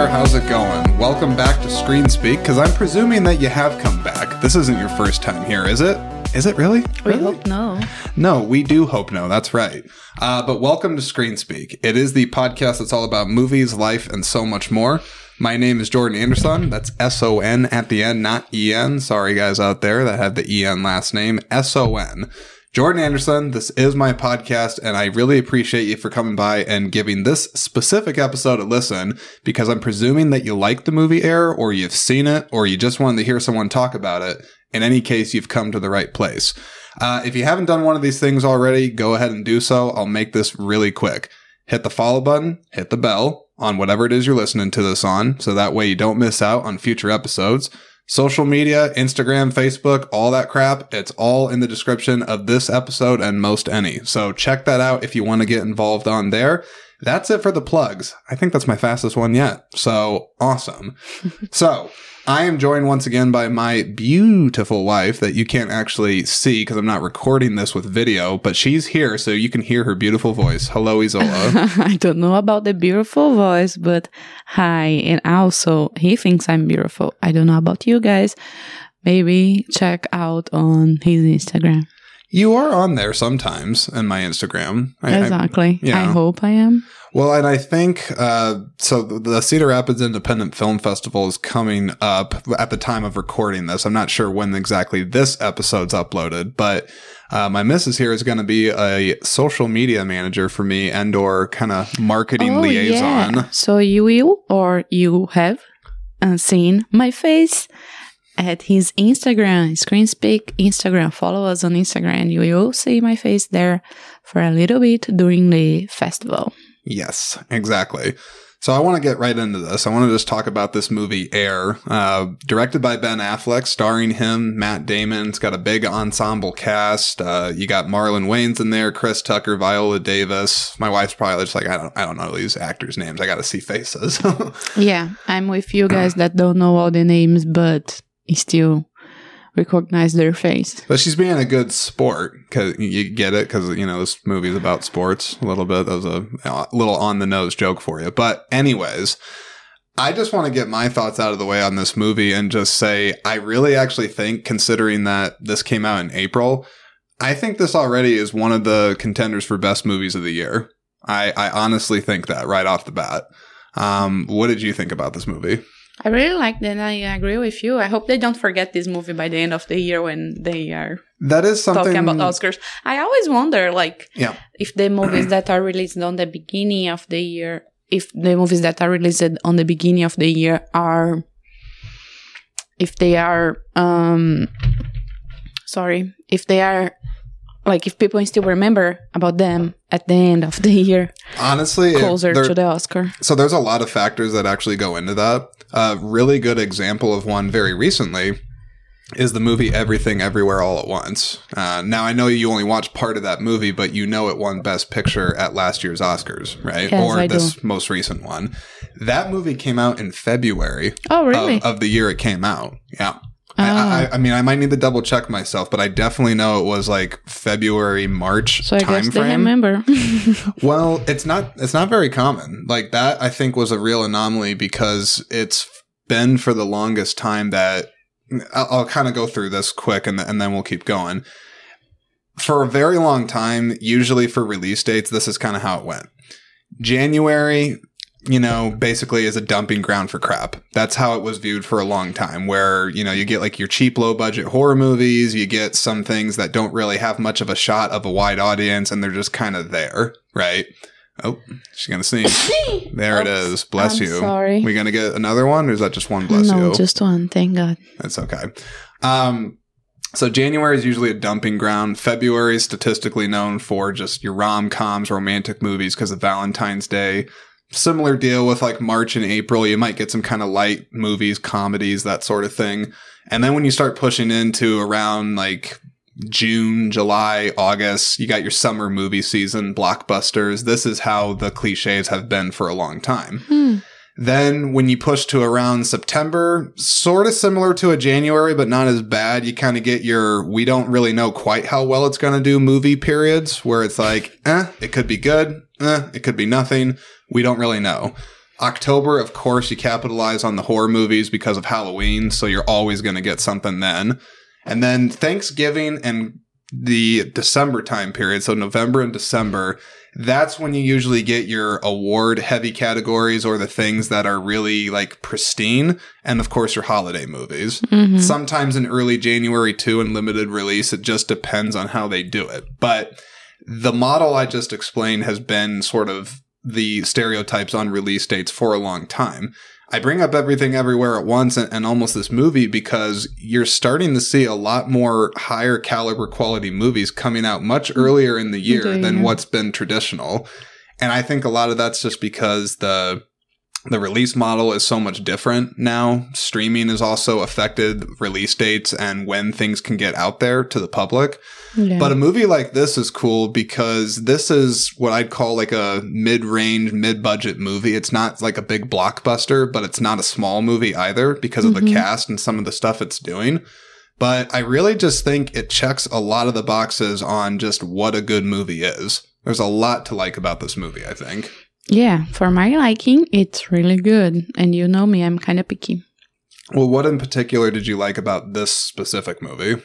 there, how's it going? Welcome back to Screen Speak, because I'm presuming that you have come back. This isn't your first time here, is it? Is it really? We Really? hope no. No, we do hope no. That's right. Uh, but welcome to Screen Speak. It is the podcast that's all about movies, life, and so much more. My name is Jordan Anderson. That's S O N at the end, not E N. Sorry, guys out there that have the E N last name. S O N. Jordan Anderson, this is my podcast, and I really appreciate you for coming by and giving this specific episode a listen because I'm presuming that you like the movie Air, or you've seen it, or you just wanted to hear someone talk about it. In any case, you've come to the right place. Uh, if you haven't done one of these things already, go ahead and do so. I'll make this really quick. Hit the follow button, hit the bell on whatever it is you're listening to this on, so that way you don't miss out on future episodes. Social media, Instagram, Facebook, all that crap, it's all in the description of this episode and most any. So check that out if you want to get involved on there. That's it for the plugs. I think that's my fastest one yet. So awesome. so I am joined once again by my beautiful wife that you can't actually see because I'm not recording this with video, but she's here so you can hear her beautiful voice. Hello, Izola. I don't know about the beautiful voice, but hi. And also, he thinks I'm beautiful. I don't know about you guys. Maybe check out on his Instagram. You are on there sometimes in my Instagram. I- I- exactly. yeah. I hope I am. Well, and I think uh, so. The Cedar Rapids Independent Film Festival is coming up at the time of recording this. I'm not sure when exactly this episode's uploaded, but uh, my missus here is going to be a social media manager for me and/or kind of marketing liaison. Oh, yeah. So you will or you have uh, seen my face at his Instagram, Screen Speak Instagram. Follow us on Instagram. You will see my face there for a little bit during the festival. Yes, exactly. So I want to get right into this. I want to just talk about this movie Air, uh, directed by Ben Affleck, starring him, Matt Damon. It's got a big ensemble cast. Uh, you got Marlon Wayans in there, Chris Tucker, Viola Davis. My wife's probably just like, I don't, I don't know these actors' names. I got to see faces. Yeah, I'm with you guys that don't know all the names, but still recognize their face. but she's being a good sport because you get it because you know this movie's about sports a little bit. That was a, a little on the nose joke for you. But anyways, I just want to get my thoughts out of the way on this movie and just say I really actually think, considering that this came out in April, I think this already is one of the contenders for best movies of the year. I, I honestly think that right off the bat. Um, what did you think about this movie? I really like that. I agree with you. I hope they don't forget this movie by the end of the year when they are That is something. talking about Oscars. I always wonder, like, Yeah. if the movies that are released on the beginning of the year, if the movies that are released on the beginning of the year are, if they are, um, sorry, if they are, like, if people still remember about them at the end of the year, Honestly, closer there- to the Oscar. So there's a lot of factors that actually go into that. A really good example of one very recently is the movie Everything Everywhere All at Once. Uh, now I know you only watched part of that movie, but you know it won Best Picture at last year's Oscars, right? Yes, or I this most recent one. That movie came out in February Oh, really? of, of the year it came out. Yeah. Oh. I, I, I mean, I might need to double check myself, but I definitely know it was like February, March so I time guess they remember. Well, it's not it's not very common. Like that I think was a real anomaly because it's been for the longest time that I'll, I'll kind of go through this quick and, and then we'll keep going. For a very long time, usually for release dates, this is kind of how it went. January, you know, basically is a dumping ground for crap. That's how it was viewed for a long time, where, you know, you get like your cheap, low budget horror movies, you get some things that don't really have much of a shot of a wide audience, and they're just kind of there, right? Oh, she's gonna sneeze. There it Oops, is. Bless I'm you. sorry. We gonna get another one, or is that just one? Bless no, you. just one. Thank God. That's okay. Um, so January is usually a dumping ground. February is statistically known for just your rom coms, romantic movies because of Valentine's Day. Similar deal with like March and April. You might get some kind of light movies, comedies, that sort of thing. And then when you start pushing into around like June, July, August, you got your summer movie season, blockbusters. This is how the cliches have been for a long time. Hmm. Then when you push to around September, sort of similar to a January, but not as bad, you kind of get your we don't really know quite how well it's going to do movie periods where it's like, eh, it could be good, eh, it could be nothing. We don't really know. October, of course, you capitalize on the horror movies because of Halloween, so you're always going to get something then. And then Thanksgiving and the December time period, so November and December, that's when you usually get your award heavy categories or the things that are really like pristine. And of course, your holiday movies. Mhm. Sometimes in early January too, in limited release. It just depends on how they do it. But the model I just explained has been sort of the stereotypes on release dates for a long time. I bring up everything everywhere at once and, and almost this movie because you're starting to see a lot more higher caliber quality movies coming out much mm-hmm. earlier in the year Okay, than yeah. what's been traditional. And I think a lot of that's just because the the release model is so much different now. Streaming has also affected release dates and when things can get out there to the public. Yeah. But a movie like this is cool because this is what I'd call like a mid-range, mid-budget movie. It's not like a big blockbuster, but it's not a small movie either because of the Mhm. cast and some of the stuff it's doing. But I really just think it checks a lot of the boxes on just what a good movie is. There's a lot to like about this movie, I think. Yeah, for my liking, it's really good. And you know me, I'm kind of picky. Well, what in particular did you like about this specific movie?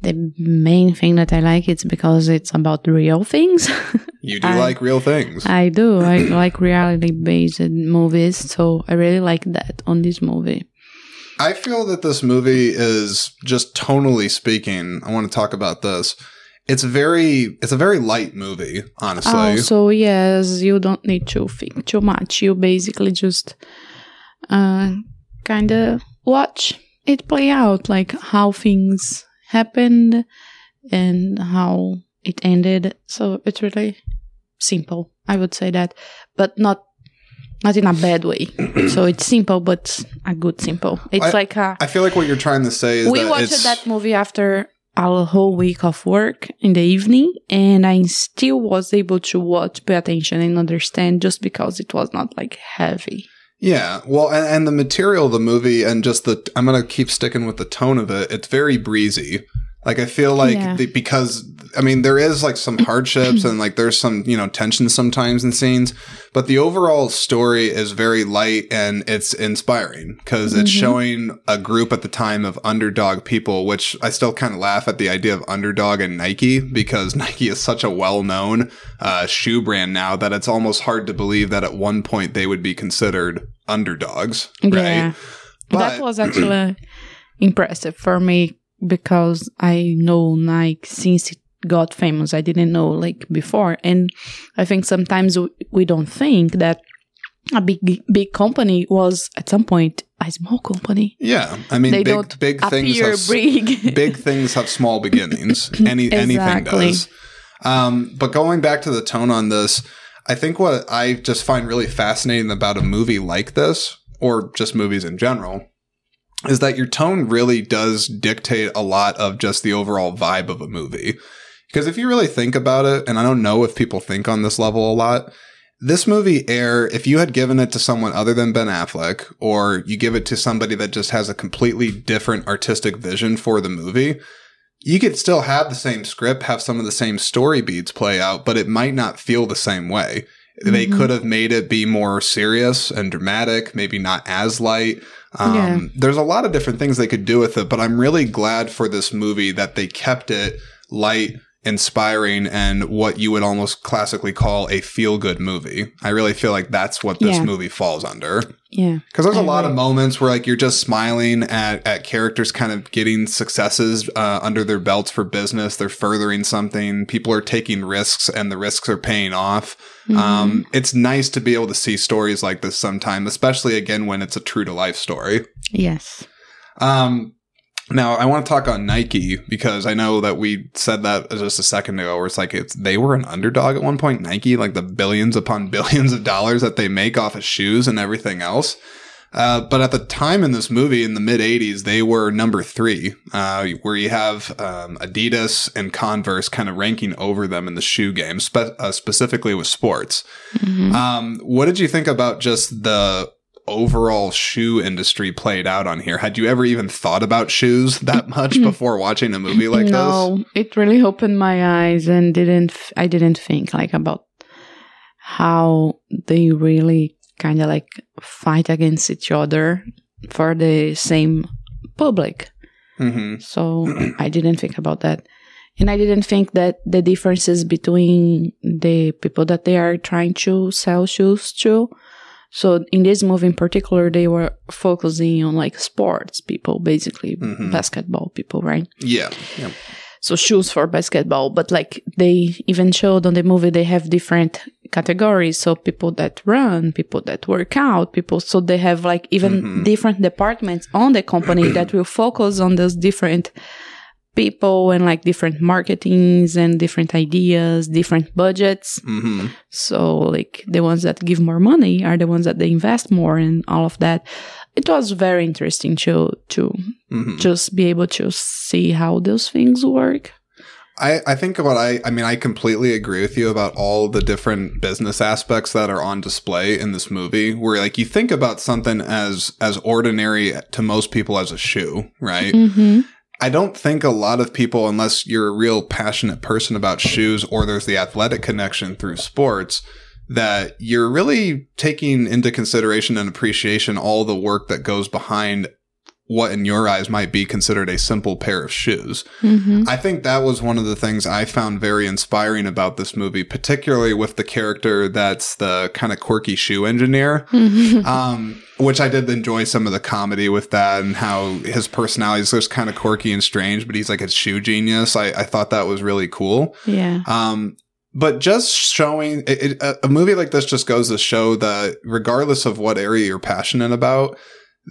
The main thing that I like is because it's about real things. You do I- like real things. I do. I like reality based movies, so I really like that on this movie. I feel that this movie is just tonally speaking. I want to talk about this. It's very, it's a very light movie, honestly. Oh, so yes, you don't need to think too much. You basically just uh, kind of watch it play out, like how things happened and how it ended. So it's really simple. I would say that, but not not in a bad way. so it's simple, but a good simple. It's I- like a I feel like what you're trying to say is that. we watched that movie after a whole week of work in the evening and i still was able to watch pay attention and understand just because it was not like heavy yeah. Well, and, and the material of the movie and just the I'm gonna keep sticking with the tone of it. It's very breezy. Like I feel like Yeah. the, because I mean there is like some hardships and like there's some you know tension sometimes in scenes, but the overall story is very light and it's inspiring because it's Mhm. showing a group at the time of underdog people, which I still kind of laugh at the idea of underdog and Nike because Nike is such a well known uh, shoe brand now that it's almost hard to believe that at one point they would be considered underdogs, right? yeah But- that was actually impressive for me because i know nike since it got famous i didn't know like before and i think sometimes we, don't think that a big big company was at some point a small company Yeah, I mean, They big don't big things have big big things have small beginnings. Any anything does. Um, but going back to the tone on this, I think what I just find really fascinating about a movie like this, or just movies in general, is that your tone really does dictate a lot of just the overall vibe of a movie. Because if you really think about it, and I don't know if people think on this level a lot, this movie air, if you had given it to someone other than Ben Affleck, or you give it to somebody that just has a completely different artistic vision for the movie, you could still have the same script, have some of the same story beats play out, but it might not feel the same way. They Mhm. could have made it be more serious and dramatic, maybe not as light. Um, Yeah. There's a lot of different things they could do with it, but I'm really glad for this movie that they kept it light, inspiring, and what you would almost classically call a feel good movie. I really feel like that's what this Yeah. movie falls under. yeah Because there's a lot of moments where like you're just smiling at, at characters kind of getting successes uh, under their belts for business. They're furthering something. People are taking risks, and the risks are paying off. Mhm. Um, it's nice to be able to see stories like this sometime, especially again when it's a true to life story. yes Um, now I want to talk on Nike because I know that we said that just a second ago, where it's like it's they were an underdog at one point. Nike, like the billions upon billions of dollars that they make off of shoes and everything else. Uh, but at the time in this movie in the mid 80s, they were number three, uh, where you have um, Adidas and Converse kind of ranking over them in the shoe game, spe- uh, specifically with sports. Mhm. Um, what did you think about just the overall shoe industry played out on here? Had you ever even thought about shoes that much before watching a movie like this? no it really opened my eyes and didn't i didn't think like about how they really kind of like fight against each other for the same public. hmm So I didn't think about that. And I didn't think that the differences between the people that they are trying to sell shoes to. So in this movie in particular, they were focusing on like sports people, basically Mhm. basketball people, right? Yeah. yeah. So shoes for basketball, but like they even showed on the movie, they have different categories. So people that run, people that work out, people. So they have like even Mhm. different departments on the company that will focus on those different people and like different marketings and different ideas, different budgets. hmm So like the ones that give more money are the ones that they invest more and all of that. It was very interesting to to hmm just be able to see how those things work. I, I think what I I mean I completely agree with you about all the different business aspects that are on display in this movie where like you think about something as as ordinary to most people as a shoe, right? Mm-hmm. I don't think a lot of people unless you're a real passionate person about shoes or there's the athletic connection through sports that you're really taking into consideration and appreciation all the work that goes behind what in your eyes might be considered a simple pair of shoes. Mm-hmm. I think that was one of the things I found very inspiring about this movie, particularly with the character that's the kind of quirky shoe engineer. Mm-hmm. Um, which I did enjoy some of the comedy with that and how his personality is just kind of quirky and strange, but he's like a shoe genius. I, I thought that was really cool. yeah. Um, but just showing it, it, a- a movie like this just goes to show that regardless of what area you're passionate about,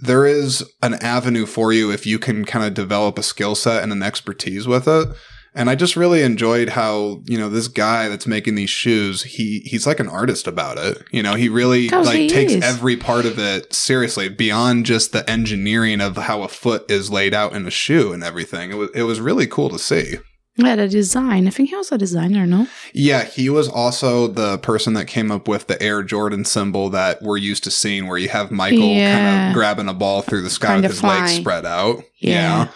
there is an avenue for you if you can kind of develop a skill set and an expertise with it. And I just really enjoyed how, you know, this guy that's making these shoes, he he's like an artist about it. You know, he really like he takes is. every part of it seriously beyond just the engineering of how a foot is laid out in a shoe and everything. It was it was really cool to see. Yeah, the design. I think he was a designer, no? Yeah, he was also the person that came up with the Air Jordan symbol that we're used to seeing, where you have Michael kind of grabbing a ball through the sky Kind with his legs spread out. Yeah.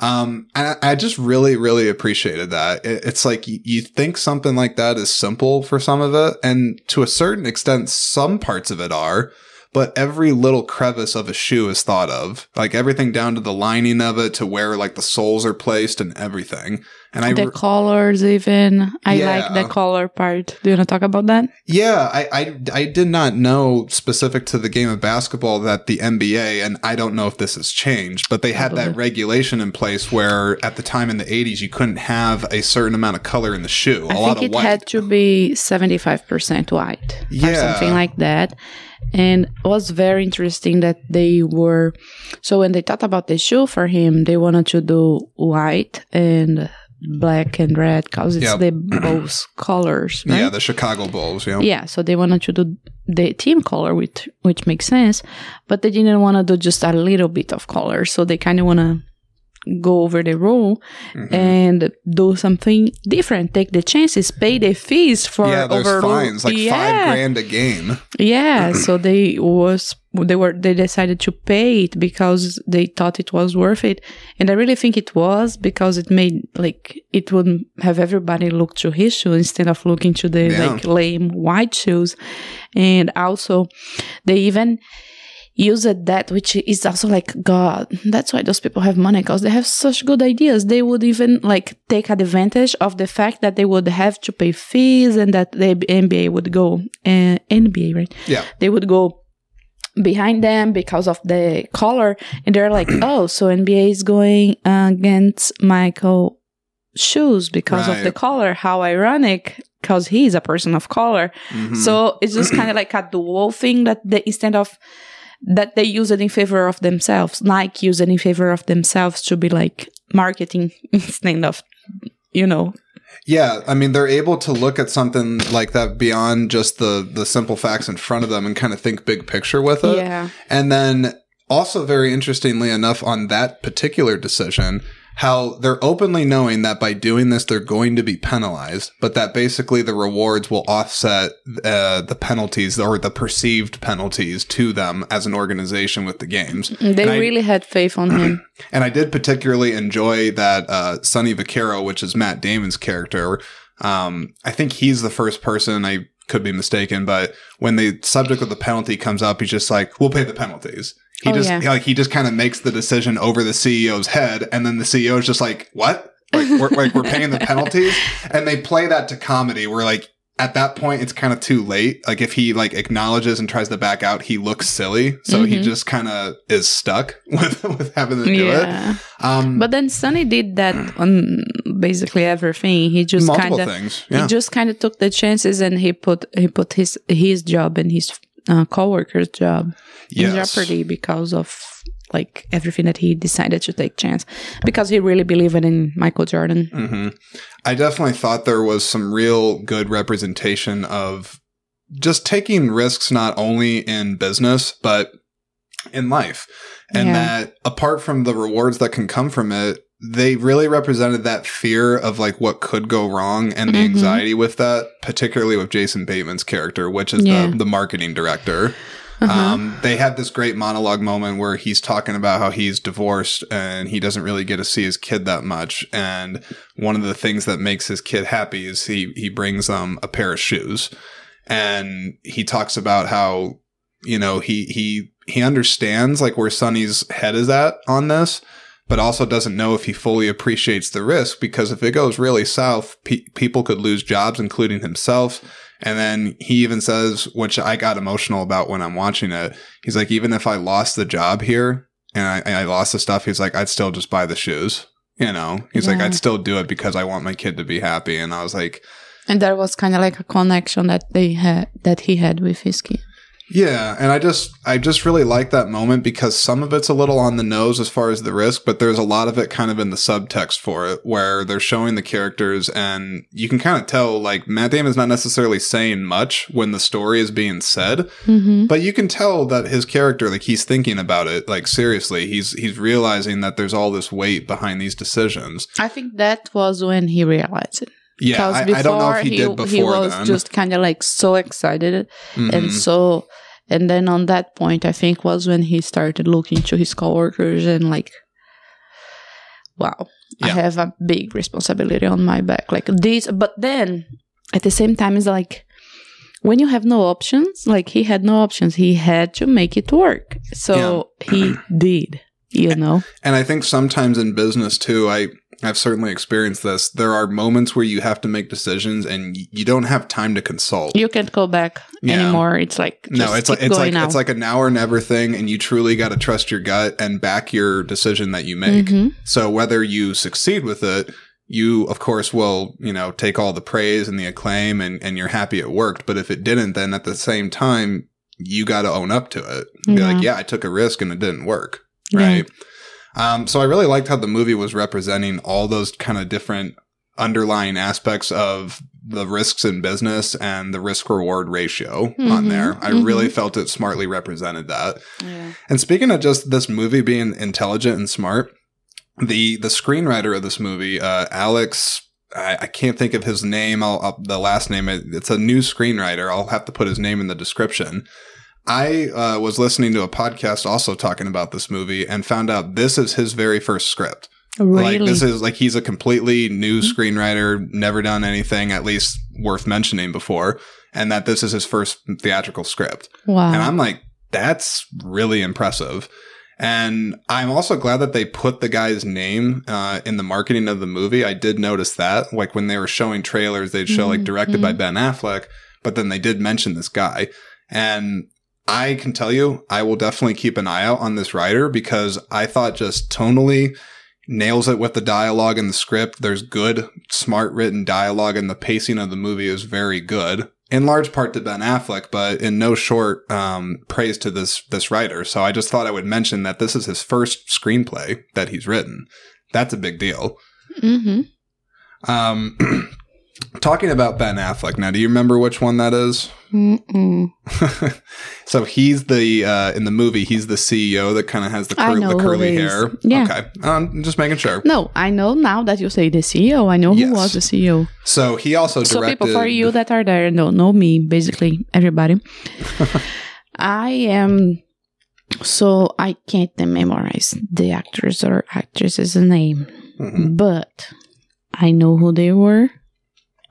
Um, and I, I just really, really appreciated that. It, it's like you, you think something like that is simple for some of it, and to a certain extent, some parts of it are. But every little crevice of a shoe is thought of, like everything down to the lining of it, to where like the soles are placed and everything. And I, the re- colors, even. I like the color part. Do you want to talk about that? Yeah, I, I I did not know specific to the game of basketball that the NBA, and I don't know if this has changed, but they had that regulation in place where at the time in the 80s you couldn't have a certain amount of color in the shoe. A I lot think of it white. had to be 75% white or Yeah. something like that. And it was very interesting that they were. So when they thought about the shoe for him, they wanted to do white and black and red because it's Yep. the both colors. Right? Yeah, the Chicago Bulls, yeah. Yeah, so they wanted to do the team color, which which makes sense, but they didn't want to do just a little bit of color, so they kind of want to go over the rule Mhm. and do something different, take the chances, pay the fees for yeah, there's over fines, like yeah. five grand a game. Yeah, so they was they were they decided to pay it because they thought it was worth it, and I really think it was because it made like it would have everybody look to his shoe instead of looking to the Yeah. like lame white shoes, and also they even used that which is also like god. That's why those people have money because they have such good ideas. They would even like take advantage of the fact that they would have to pay fees and that the nba would go uh, nba right? Yeah. they would go behind them because of the color and they're like oh so nba is going against michael shoes because of the color. How ironic because he's a person of color. Mhm. so it's just kind of like a dual thing that they instead of that they use it in favor of themselves. Nike use it in favor of themselves to be like marketing instead of you know. Yeah, I mean they're able to look at something like that beyond just the the simple facts in front of them and kind of think big picture with it. yeah. And then also very interestingly enough on that particular decision, how they're openly knowing that by doing this they're going to be penalized, but that basically the rewards will offset uh, the penalties or the perceived penalties to them as an organization with the games. they And I- really had faith on him And I did particularly enjoy that uh, Sonny Vaccaro, which is Matt Damon's character. Um, I think he's the first person I could be mistaken, but when the subject of the penalty comes up, he's just like, "We'll pay the penalties." He Oh, just yeah. like he just kind of makes the decision over the CEO's head, and then the CEO is just like, "What? Like we're like we're paying the penalties?" And they play that to comedy, where like at that point it's kind of too late. Like if he like acknowledges and tries to back out, he looks silly, so he Mhm. just kind of is stuck with with having to do yeah. it. Um, But then Sonny did that on basically everything. He just kind of yeah. he just kind of took the chances and he put he put his his job and his uh, coworker's job in jeopardy because of like everything that he decided to take chance because he really believed in Michael Jordan. hmm I definitely thought there was some real good representation of just taking risks not only in business but in life, and Yeah. that apart from the rewards that can come from it, they really represented that fear of like what could go wrong and the Mhm. anxiety with that, particularly with Jason Bateman's character, which is Yeah. the the marketing director. Uh-huh. Um, they had this great monologue moment where he's talking about how he's divorced and he doesn't really get to see his kid that much. And one of the things that makes his kid happy is he he brings them a pair of shoes, and he talks about how you know he he he understands like where Sonny's head is at on this. But also doesn't know if he fully appreciates the risk because if it goes really south, pe- people could lose jobs, including himself. And then he even says, which I got emotional about when I'm watching it. He's like, even if I lost the job here and I, and I lost the stuff, he's like, I'd still just buy the shoes. You know, he's like, I'd still do it because I want my kid to be happy. And I was like, And that was kind of like a connection that they had that he had with his kid. Yeah. And I just, I just really like that moment because some of it's a little on the nose as far as the risk, but there's a lot of it kind of in the subtext for it where they're showing the characters and you can kind of tell like Matt Damon's not necessarily saying much when the story is being said. Mm-hmm. But you can tell that his character, like he's thinking about it, like seriously, he's he's realizing that there's all this weight behind these decisions. I think that was when he realized it. Yeah, I, I don't know if he, did before he was then. just kind of like so excited Mhm. and so and then on that point i think was when he started looking to his coworkers and like wow i have a big responsibility on my back like this but then at the same time it's like when you have no options like he had no options. He had to make it work. So he did you know? and I think sometimes in business too, I I've certainly experienced this. There are moments where you have to make decisions and you don't have time to consult. you can't go back Yeah. anymore it's like no, it's like it's like now. it's like a now or never thing, and you truly got to trust your gut and back your decision that you make. Mhm. So whether you succeed with it, you of course will, you know, take all the praise and the acclaim and, and you're happy it worked. But if it didn't, then at the same time, you got to own up to it. Be like, yeah, I took a risk and it didn't work. Yeah. Um, so I really liked how the movie was representing all those kind of different underlying aspects of the risks in business and the risk reward ratio on Mhm, there. I mhm. really felt it smartly represented that. yeah. And speaking of just this movie being intelligent and smart, the the screenwriter of this movie, uh, Alex, I, I can't think of his name. I'll, I'll the last name. It, it's a new screenwriter. I'll have to put his name in the description. I uh, was listening to a podcast also talking about this movie and found out this is his very first script. really Like this is like he's a completely new screenwriter, never done anything at least worth mentioning before, and that this is his first theatrical script. wow And I'm like, that's really impressive. And I'm also glad that they put the guy's name uh, in the marketing of the movie. I did notice that. Like when they were showing trailers, they'd show like Mhm, directed by Ben Affleck, but then they did mention this guy. And I can tell you, I will definitely keep an eye out on this writer because I thought just tonally nails it with the dialogue and the script. There's good, smart written dialogue, and the pacing of the movie is very good. In large part to Ben Affleck, but in no short um, praise to this this writer. So I just thought I would mention that this is his first screenplay that he's written. That's a big deal. mm-hmm. Um, talking about Ben Affleck now, do you remember which one that is? So he's the uh, in the movie. He's the CEO that kind of has the, cur- the curly hair. Yeah. Okay, um, just making sure. No, I know now that you say the CEO. I know Yes. who was the CEO. So he also directed. So people for you that are there don't know me, basically everybody. I am so I can't memorize the actors or actresses' name, Mhm. but I know who they were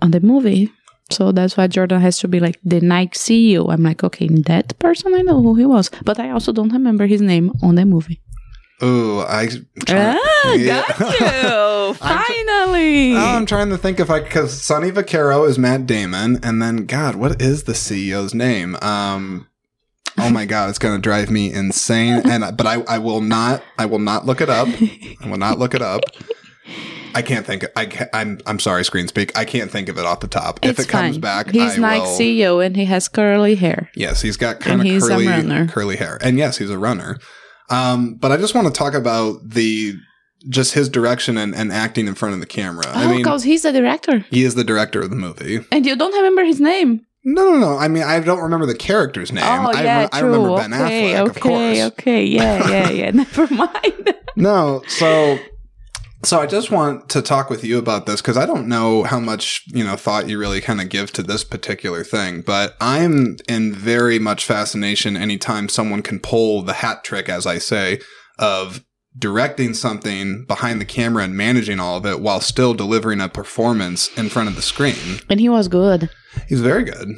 on the movie. So that's why Jordan has to be like the Nike CEO. I'm like, okay, that person I know who he was, but I also don't remember his name on the movie. Oh, I. Ah, Yeah. got you! Finally. Oh, I'm trying to think if I because Sonny Vaccaro is Matt Damon, and then God, what is the CEO's name? Um, oh my God, it's gonna drive me insane. And but I, I will not, I will not look it up. I will not look it up. I can't think. I can't, I'm I'm sorry, screen speak. I can't think of it off the top. if it's it comes back, he's I Nike and he has curly hair. Yes, he's got kind And of curly, curly hair, and yes, he's a runner. Um, but I just want to talk about the just his direction and, and acting in front of the camera. Oh, I mean, because he's the director, he is the director of the movie. and you don't remember his name. No, no, no. I mean, I don't remember the character's name. oh I, yeah, re- I true. remember Ben okay, Affleck, okay, of course. okay, yeah, yeah, yeah. Never mind. No, so so I just want to talk with you about this because I don't know how much you know thought you really kind of give to this particular thing, but I'm in very much fascination anytime someone can pull the hat trick, as I say, of directing something behind the camera and managing all of it while still delivering a performance in front of the screen. and he was good. He's very good.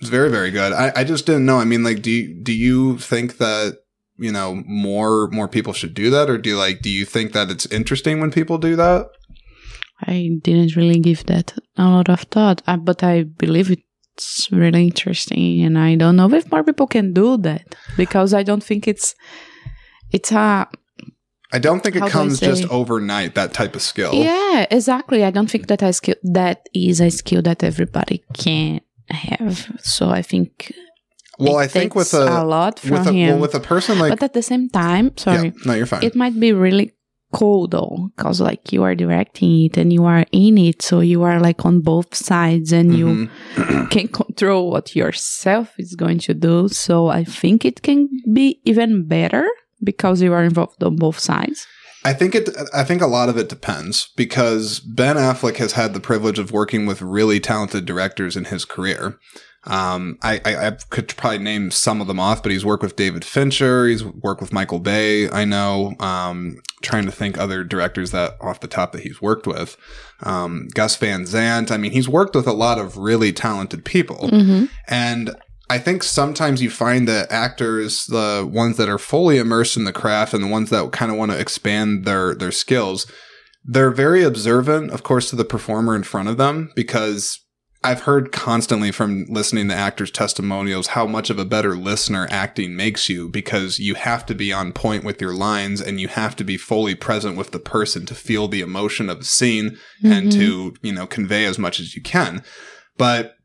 He's very, very good. I, I just didn't know. I mean, like, do you, do you think that, you know, more, more people should do that? Or do you like, do you think that it's interesting when people do that? I didn't really give that a lot of thought, uh, but I believe it's really interesting, and I don't know if more people can do that because I don't think it's it's a I don't think it How comes just overnight, that type of skill. yeah exactly. I don't think that I skill that is a skill that everybody can have. So I think Well, it I think with a, a lot from with a, him, well, with a person like, but at the same time, sorry, yeah, no, you're fine. it might be really cool though because like you are directing it and you are in it so you are like on both sides and you Mhm. can control what yourself is going to do. So I think it can be even better because you are involved on both sides. I think it. I think a lot of it depends because Ben Affleck has had the privilege of working with really talented directors in his career. Um, I, I, I could probably name some of them off, but he's worked with David Fincher. He's worked with Michael Bay. I know. Um, trying to think other directors that off the top that he's worked with. Um, Gus Van Sant. I mean, he's worked with a lot of really talented people. Mm-hmm. And I think sometimes you find that actors, the ones that are fully immersed in the craft and the ones that kind of want to expand their their skills, they're very observant, of course, to the performer in front of them because I've heard constantly from listening to actors' testimonials how much of a better listener acting makes you because you have to be on point with your lines and you have to be fully present with the person to feel the emotion of the scene and to, mm-hmm. you know, convey as much as you can. But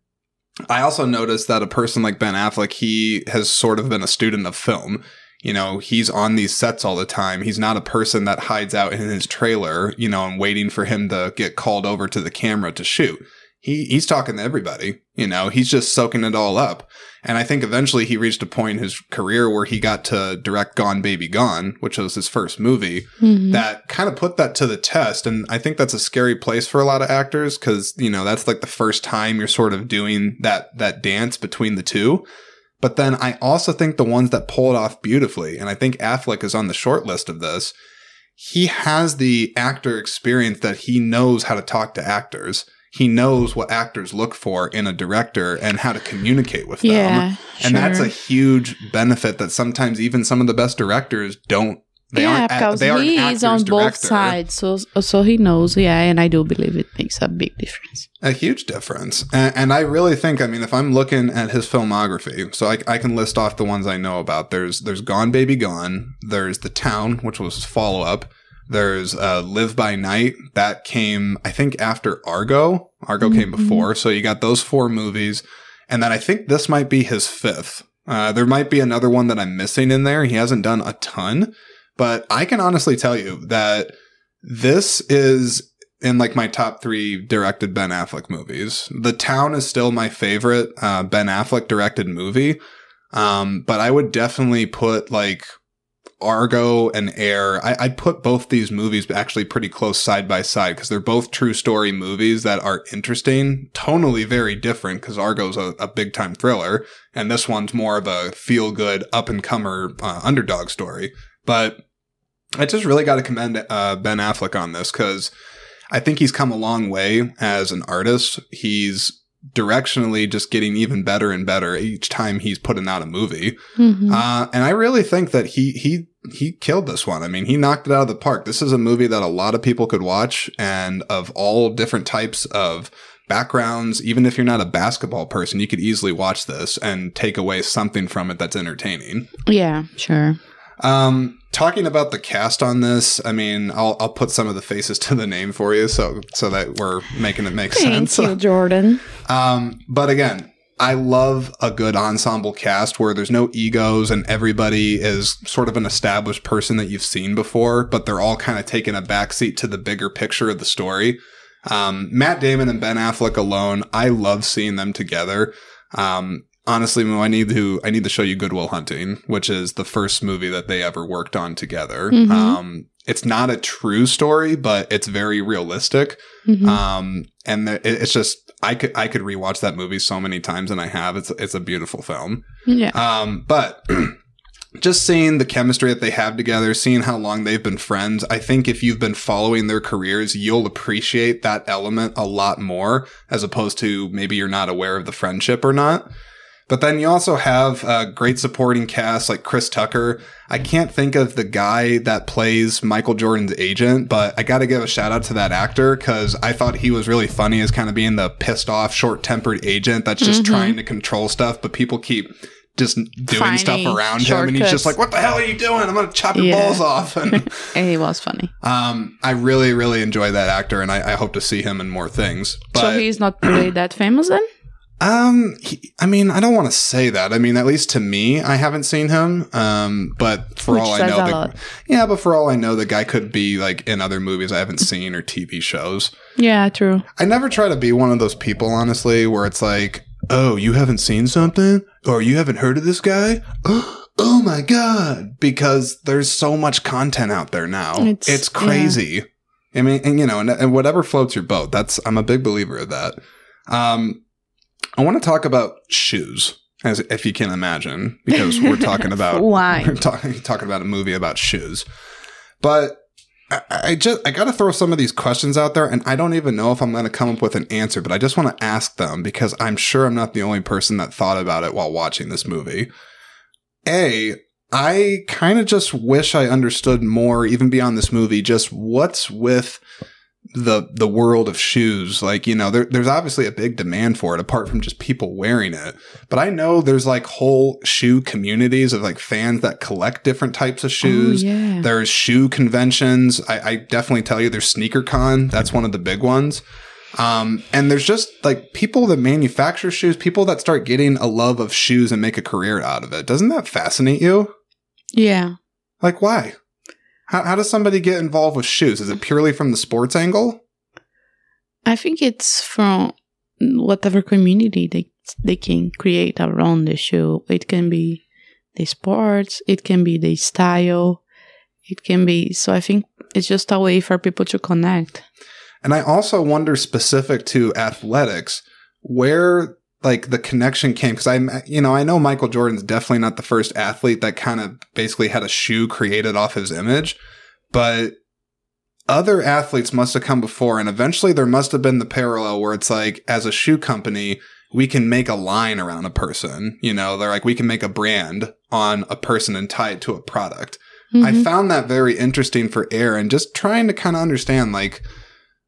I also noticed that a person like Ben Affleck, he has sort of been a student of film. You know, he's on these sets all the time. He's not a person that hides out in his trailer, you know, and waiting for him to get called over to the camera to shoot. He he's talking to everybody, you know, he's just soaking it all up. And I think eventually he reached a point in his career where he got to direct Gone Baby Gone, which was his first movie Mm-hmm. that kind of put that to the test. And I think that's a scary place for a lot of actors because, you know, that's like the first time you're sort of doing that, that dance between the two. But then I also think the ones that pull it off beautifully, and I think Affleck is on the short list of this, he has the actor experience that he knows how to talk to actors. He knows what actors look for in a director and how to communicate with them. Yeah, And that's a huge benefit that sometimes even some of the best directors don't. They yeah, a- because they he is on both sides, so so he knows. Yeah, and I do believe it makes a big difference. A huge difference. And, and I really think, I mean, if I'm looking at his filmography, so I, I can list off the ones I know about. There's there's Gone Baby Gone. There's The Town, which was follow up. There's uh, Live by Night. That came, I think, after Argo. Argo came Mhm. before. So you got those four movies. And then I think this might be his fifth. Uh, there might be another one that I'm missing in there. He hasn't done a ton. But I can honestly tell you that this is in like my top three directed Ben Affleck movies. The Town is still my favorite uh, Ben Affleck directed movie. Um, but I would definitely put like Argo and Air. I, put both these movies actually pretty close side by side because they're both true story movies that are interesting, tonally very different because Argo's a, a big time thriller and this one's more of a feel good up and comer uh, underdog story. But I just really got to commend uh, Ben Affleck on this because I think he's come a long way as an artist. He's directionally just getting even better and better each time he's putting out a movie. Mhm. Uh, and I really think that he he he killed this one. I mean, he knocked it out of the park. This is a movie that a lot of people could watch, and of all different types of backgrounds. Even if you're not a basketball person, you could easily watch this and take away something from it that's entertaining. yeah, sure. Um, talking about the cast on this, I mean, I'll I'll put some of the faces to the name for you, so so that we're making it make Thank sense. you, Jordan. Um, but again, I love a good ensemble cast where there's no egos and everybody is sort of an established person that you've seen before, but they're all kind of taking a backseat to the bigger picture of the story. Um, Matt Damon and Ben Affleck alone, I love seeing them together. Um, honestly, I need to I need to show you Good Will Hunting, which is the first movie that they ever worked on together. Mhm. Um, it's not a true story, but it's very realistic. Mhm. Um, and it's just I could I could rewatch that movie so many times, and I have. It's it's a beautiful film. yeah. Um, but just seeing the chemistry that they have together, seeing how long they've been friends, I think if you've been following their careers, you'll appreciate that element a lot more, as opposed to maybe you're not aware of the friendship or not. But then you also have a great supporting cast like Chris Tucker. I can't think of the guy that plays Michael Jordan's agent, but I got to give a shout out to that actor because I thought he was really funny as kind of being the pissed off, short tempered agent that's just Mhm. trying to control stuff, but people keep just doing stuff Finding around him and he's just like, what the hell are you doing? I'm going to chop your Yeah. balls off. And it was funny. um, I really, really enjoy that actor and I, I hope to see him in more things. But so he's not really that famous then? Um, he, I mean, I don't want to say that. I mean, at least to me, I haven't seen him. Um, but for Which all I know, the, yeah, but for all I know, the guy could be like in other movies I haven't seen or TV shows. Yeah, true. I never try to be one of those people, honestly, where it's like, oh, you haven't seen something or you haven't heard of this guy. Oh my god! Because there's so much content out there now. It's, It's- crazy. I mean, and you know, and, and whatever floats your boat. That's I'm a big believer of that. Um, I want to talk about shoes, as if you can imagine, because we're talking about Why? we're talking talking about a movie about shoes. But I, I just I got to throw some of these questions out there, and I don't even know if I'm going to come up with an answer. But I just want to ask them because I'm sure I'm not the only person that thought about it while watching this movie. A, I kind of just wish I understood more, even beyond this movie, just what's with the the world of shoes. Like, you know, there, there's obviously a big demand for it, apart from just people wearing it. But I know there's like whole shoe communities of like fans that collect different types of shoes. Oh, yeah. There's shoe conventions. I, I definitely tell you there's Sneaker Con. That's one of the big ones. Um, and there's just like people that manufacture shoes, people that start getting a love of shoes and make a career out of it. Doesn't that fascinate you? yeah. Like, why? How, how does somebody get involved with shoes? Is it purely from the sports angle? I think it's from whatever community they they can create around the shoe. It can be the sports, it can be the style, it can be. So I think it's just a way for people to connect. And I also wonder specific to athletics where like the connection came because I, you know, I know Michael Jordan's definitely not the first athlete that kind of basically had a shoe created off his image, but other athletes must have come before, and eventually there must have been the parallel where it's like, as a shoe company, we can make a line around a person. You know, they're like, we can make a brand on a person and tie it to a product. I Mhm. found that very interesting for Air and just trying to kind of understand like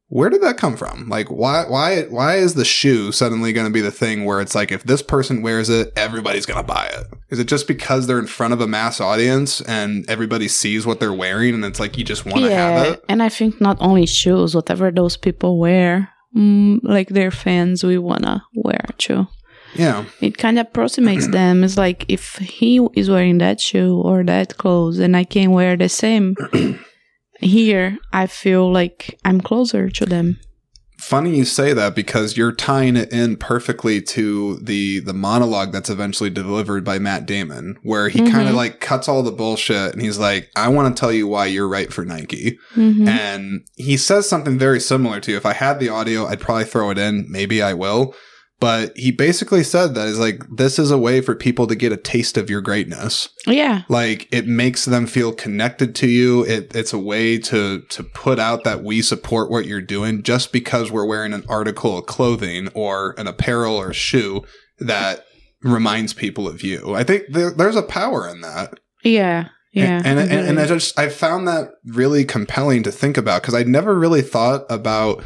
where did that come from? Like why why why is the shoe suddenly going to be the thing where it's like if this person wears it, everybody's going to buy it? Is it just because they're in front of a mass audience and everybody sees what they're wearing and it's like you just want to have it? and I think not only shoes, whatever those people wear, mm, like their fans, we wanna wear too. Yeah. It kind of approximates them. It's like if he is wearing that shoe or that clothes, and I can wear the same. Here, I feel like I'm closer to them. Funny you say that because you're tying it in perfectly to the the monologue that's eventually delivered by Matt Damon, where he kind of like cuts all the bullshit and he's like, "I want to tell you why you're right for Nike." Mhm. And he says something very similar to you. If I had the audio, I'd probably throw it in. Maybe I will. But he basically said that is like this is a way for people to get a taste of your greatness. Yeah. Like it makes them feel connected to you. It, it's a way to to put out that we support what you're doing just because we're wearing an article of clothing or an apparel or shoe that reminds people of you. I think there, there's a power in that. Yeah. Yeah. And and, and, and I just I found that really compelling to think about because I'd never really thought about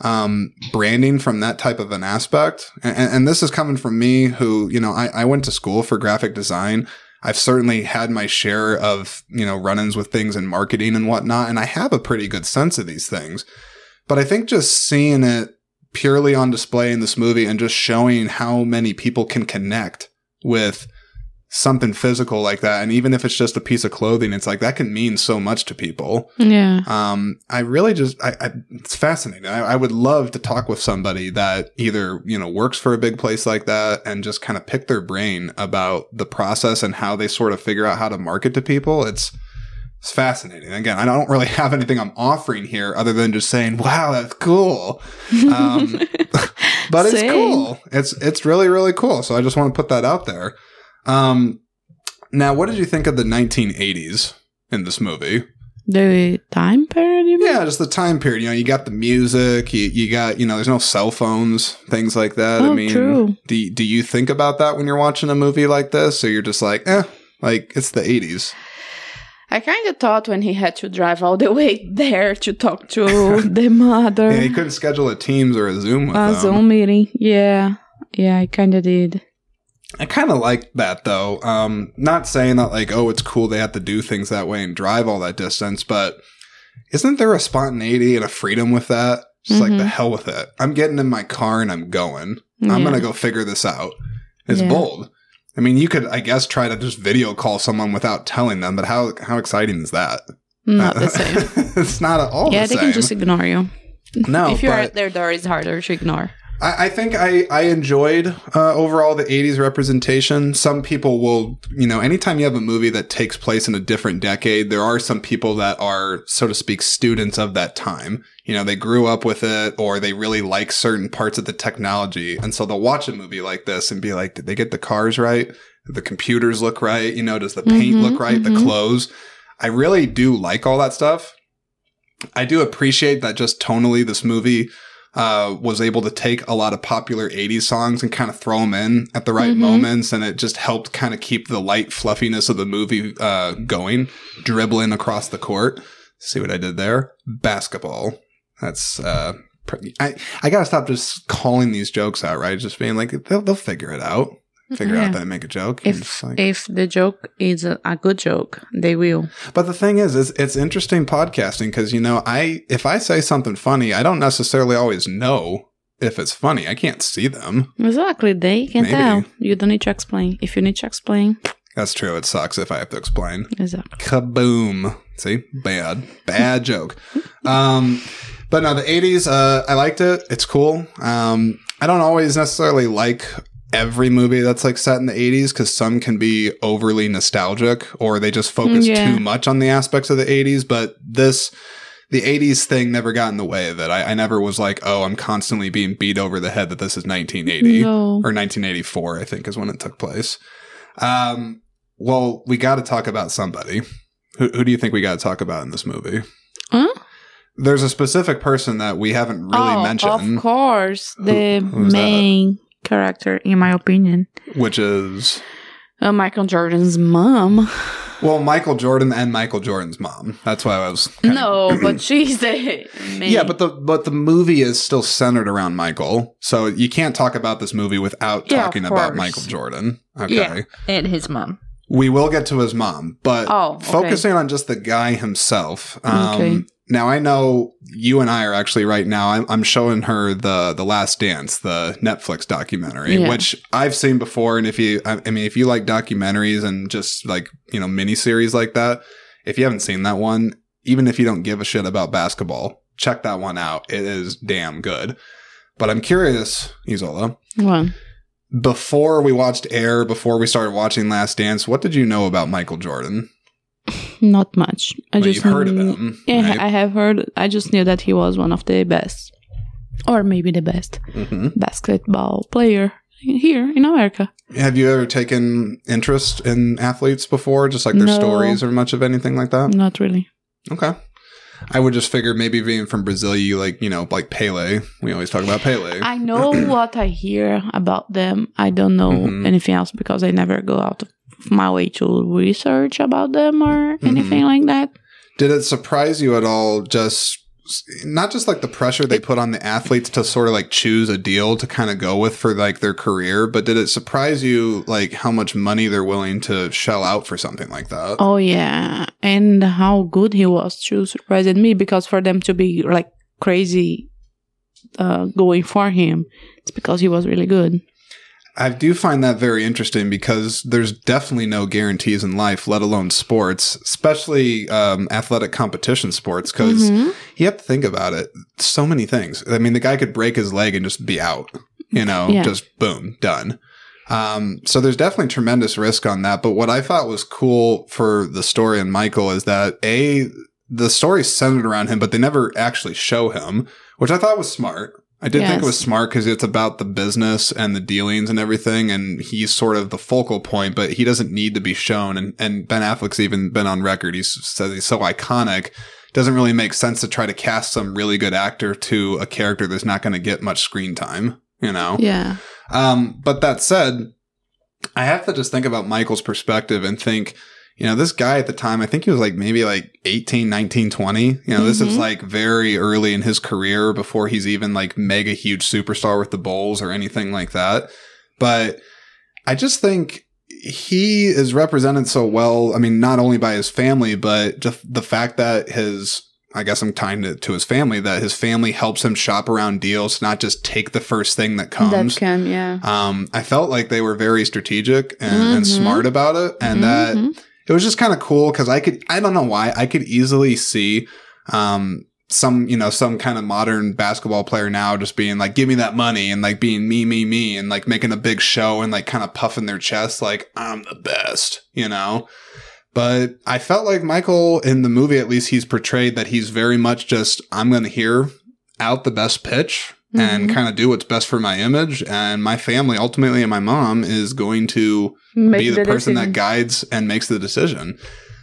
um, branding from that type of an aspect. And, and, this is coming from me, who you know I, I went to school for graphic design. I've certainly had my share of you know run-ins with things in marketing and whatnot, and I have a pretty good sense of these things. But I think just seeing it purely on display in this movie and just showing how many people can connect with something physical like that and even if it's just a piece of clothing it's like that can mean so much to people. Yeah. um i really just i, I it's fascinating. I, I would love to talk with somebody that either you know works for a big place like that and just kind of pick their brain about the process and how they sort of figure out how to market to people. It's it's fascinating. Again i don't really have anything i'm offering here other than just saying wow that's cool. Um but it's cool. It's it's really really cool. So i just want to put that out there um now what did you think of the 1980s in this movie The time period, you mean? yeah just the time period you know you got the music you, you got you know there's no cell phones things like that i Oh, mean true. do, you- do you think about that when you're watching a movie like this or you're just like eh like it's the 80s I kind of thought when he had to drive all the way there to talk to the mother. yeah you couldn't schedule a teams or a zoom with a them Zoom meeting. Yeah. Yeah, I kind of did. I kind of like that though. Um, not saying that like, oh, it's cool they have to do things that way and drive all that distance, but isn't there a spontaneity and a freedom with that? Just like the Mhm. hell with it. I'm getting in my car and I'm going. I'm gonna go figure this out. It's Yeah. bold. I mean, you could, I guess, try to just video call someone without telling them, but how how exciting is that? Not the same. it's not at all yeah, the they same. can just ignore you. no, if you're but- at their door, it's harder to ignore. I, I think I, I enjoyed uh, overall the 80s representation. Some people will, you know, anytime you have a movie that takes place in a different decade, there are some people that are, so to speak, students of that time. You know, they grew up with it or they really like certain parts of the technology. And so they'll watch a movie like this and be like, did they get the cars right? Did the computers look right? You know, does the paint Mhm, look right? The mhm. clothes. I really do like all that stuff. I do appreciate that just tonally this movie uh, was able to take a lot of popular 80s songs and kind of throw them in at the right Mhm. moments. And it just helped kind of keep the light fluffiness of the movie uh, going, dribbling across the court. See what I did there? Basketball. That's, uh, I, I gotta stop just calling these jokes out, right? Just being like, they'll, they'll figure it out. Figure Yeah. out that make a joke. If like- if the joke is a, a good joke, they will. But the thing is, is it's interesting podcasting because you know, I if I say something funny, I don't necessarily always know if it's funny. I can't see them. Exactly, they can Maybe. tell. You don't need to explain. If you need to explain, That's true. It sucks if I have to explain. exactly. Kaboom! See, bad, bad joke. Um, but no, the '80s. Uh, I liked it. It's cool. Um, I don't always necessarily like every movie that's like set in the 80s because some can be overly nostalgic or they just focus Yeah. too much on the aspects of the 80s but this the 80s thing never got in the way of it I, I never was like oh i'm constantly being beat over the head that this is 1980 No. or 1984 i think is when it took place um, well we got to talk about somebody who, who do you think we got to talk about in this movie Huh? there's a specific person that we haven't really oh, mentioned Of course, the that? main character, in my opinion, which is uh, Michael Jordan's mom. Well, Michael Jordan and Michael Jordan's mom. That's why I was. kinda- No, but she's the main. Yeah, but the but the movie is still centered around Michael, so you can't talk about this movie without Yeah, talking about. Michael Jordan. Okay, Yeah. and his mom. we will get to his mom, but Oh, okay. focusing on just the guy himself. Um, Okay. Now I know you and I are actually right now. I'm, I'm showing her the the Last Dance, the Netflix documentary, Yeah. which I've seen before. And if you, I, I mean, if you like documentaries and just like you know miniseries like that, if you haven't seen that one, even if you don't give a shit about basketball, check that one out. It is damn good. But I'm curious, Izola, One. before we watched Air, before we started watching Last Dance, what did you know about Michael Jordan? Not much. I Well, just you've heard of him, Yeah, right? I have heard. I just knew that he was one of the best. or maybe the best hmm basketball player here in America. Have you ever taken interest in athletes before, just like their No. stories or much of anything like that? Not really. Okay. I would just figure maybe being from Brazil, you like, you know, like Pele. We always talk about Pele. I know what I hear about them. I don't know Mhm. anything else because I never go out of my way to research about them or Mm-hmm. anything like that. Did it surprise you at all? Just not just like the pressure they put on the athletes to sort of like choose a deal to kind of go with for like their career, but did it surprise you like how much money they're willing to shell out for something like that? Oh yeah, and how good he was too surprised me because for them to be like crazy uh, going for him, it's because he was really good. I do find that very interesting because there's definitely no guarantees in life, let alone sports, especially um, athletic competition sports, because Mhm. you have to think about it. So many things. I mean, the guy could break his leg and just be out, you know, Yeah. just boom, done. Um, so there's definitely tremendous risk on that. But what I thought was cool for the story and Michael is that A, the story's centered around him, but they never actually show him, which I thought was smart. I did think it was smart because it's about the business and the dealings and everything, and he's sort of the focal point, but he doesn't need to be shown. And, and Ben Affleck's even been on record. He says he's so iconic. Doesn't really make sense to try to cast some really good actor to a character that's not going to get much screen time, you know? Yeah, Um, but that said, I have to just think about Michael's perspective and think, you know, this guy at the time, I think he was like maybe like 18, 19, 20. You know, this is Mhm. like very early in his career before he's even like mega huge superstar with the Bulls or anything like that. But I just think he is represented so well. I mean, not only by his family, but just the fact that his, I guess I'm tying it to his family, that his family helps him shop around deals, not just take the first thing that comes. that can yeah. Um, I felt like they were very strategic and, and Mhm. smart about it, and that Mhm. It was just kind of cool because I could, I don't know why, I could easily see, um, some, you know, some kind of modern basketball player now just being like, give me that money and like being me, me, me and like making a big show and like kind of puffing their chest like, I'm the best, you know? But I felt like Michael in the movie, at least he's portrayed that he's very much just, I'm going to hear out the best pitch and Mhm. kind of do what's best for my image. And my family, ultimately, and my mom is going to Make be the, person that guides and makes the decision.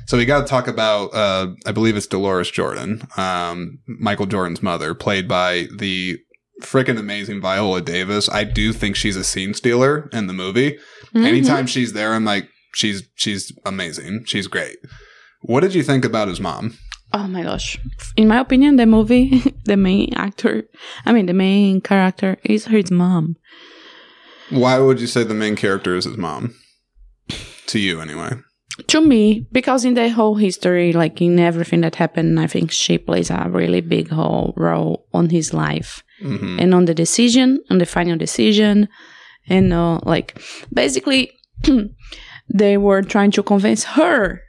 So we got to talk about, uh, I believe it's Deloris Jordan, um, Michael Jordan's mother, played by the freaking amazing Viola Davis. I do think she's a scene stealer in the movie. Mhm. Anytime she's there, I'm like, she's she's amazing. She's great. What did you think about his mom? Oh my gosh. In my opinion, the movie, the main actor, I mean, the main character is his mom. Why would you say the main character is his mom? To you, anyway. To me, because in the whole history, like in everything that happened, I think she plays a really big whole role on his life hmm and on the decision, on the final decision. And uh, like, basically, they were trying to convince her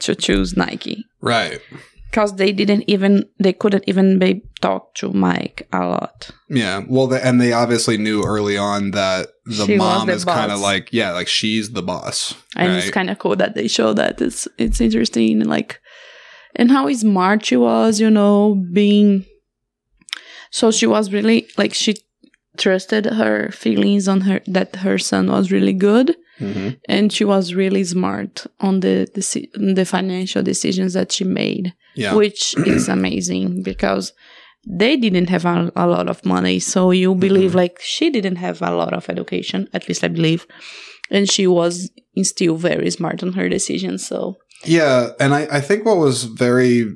to choose Nike. Right. Because they didn't even, they couldn't even be talk to Mike a lot. Yeah. Well, the, and they obviously knew early on that the She mom the is kind of like, yeah, like she's the boss. and right? it's kind of cool that they show that it's it's interesting and like and how smart she was you know being so she was really like she trusted her feelings on her that her son was really good Mhm. and she was really smart on the deci- the financial decisions that she made Yeah. which is amazing because they didn't have a, a lot of money so you believe Mhm. like she didn't have a lot of education at least i believe and she was still very smart on her decisions so Yeah, and I, I think what was very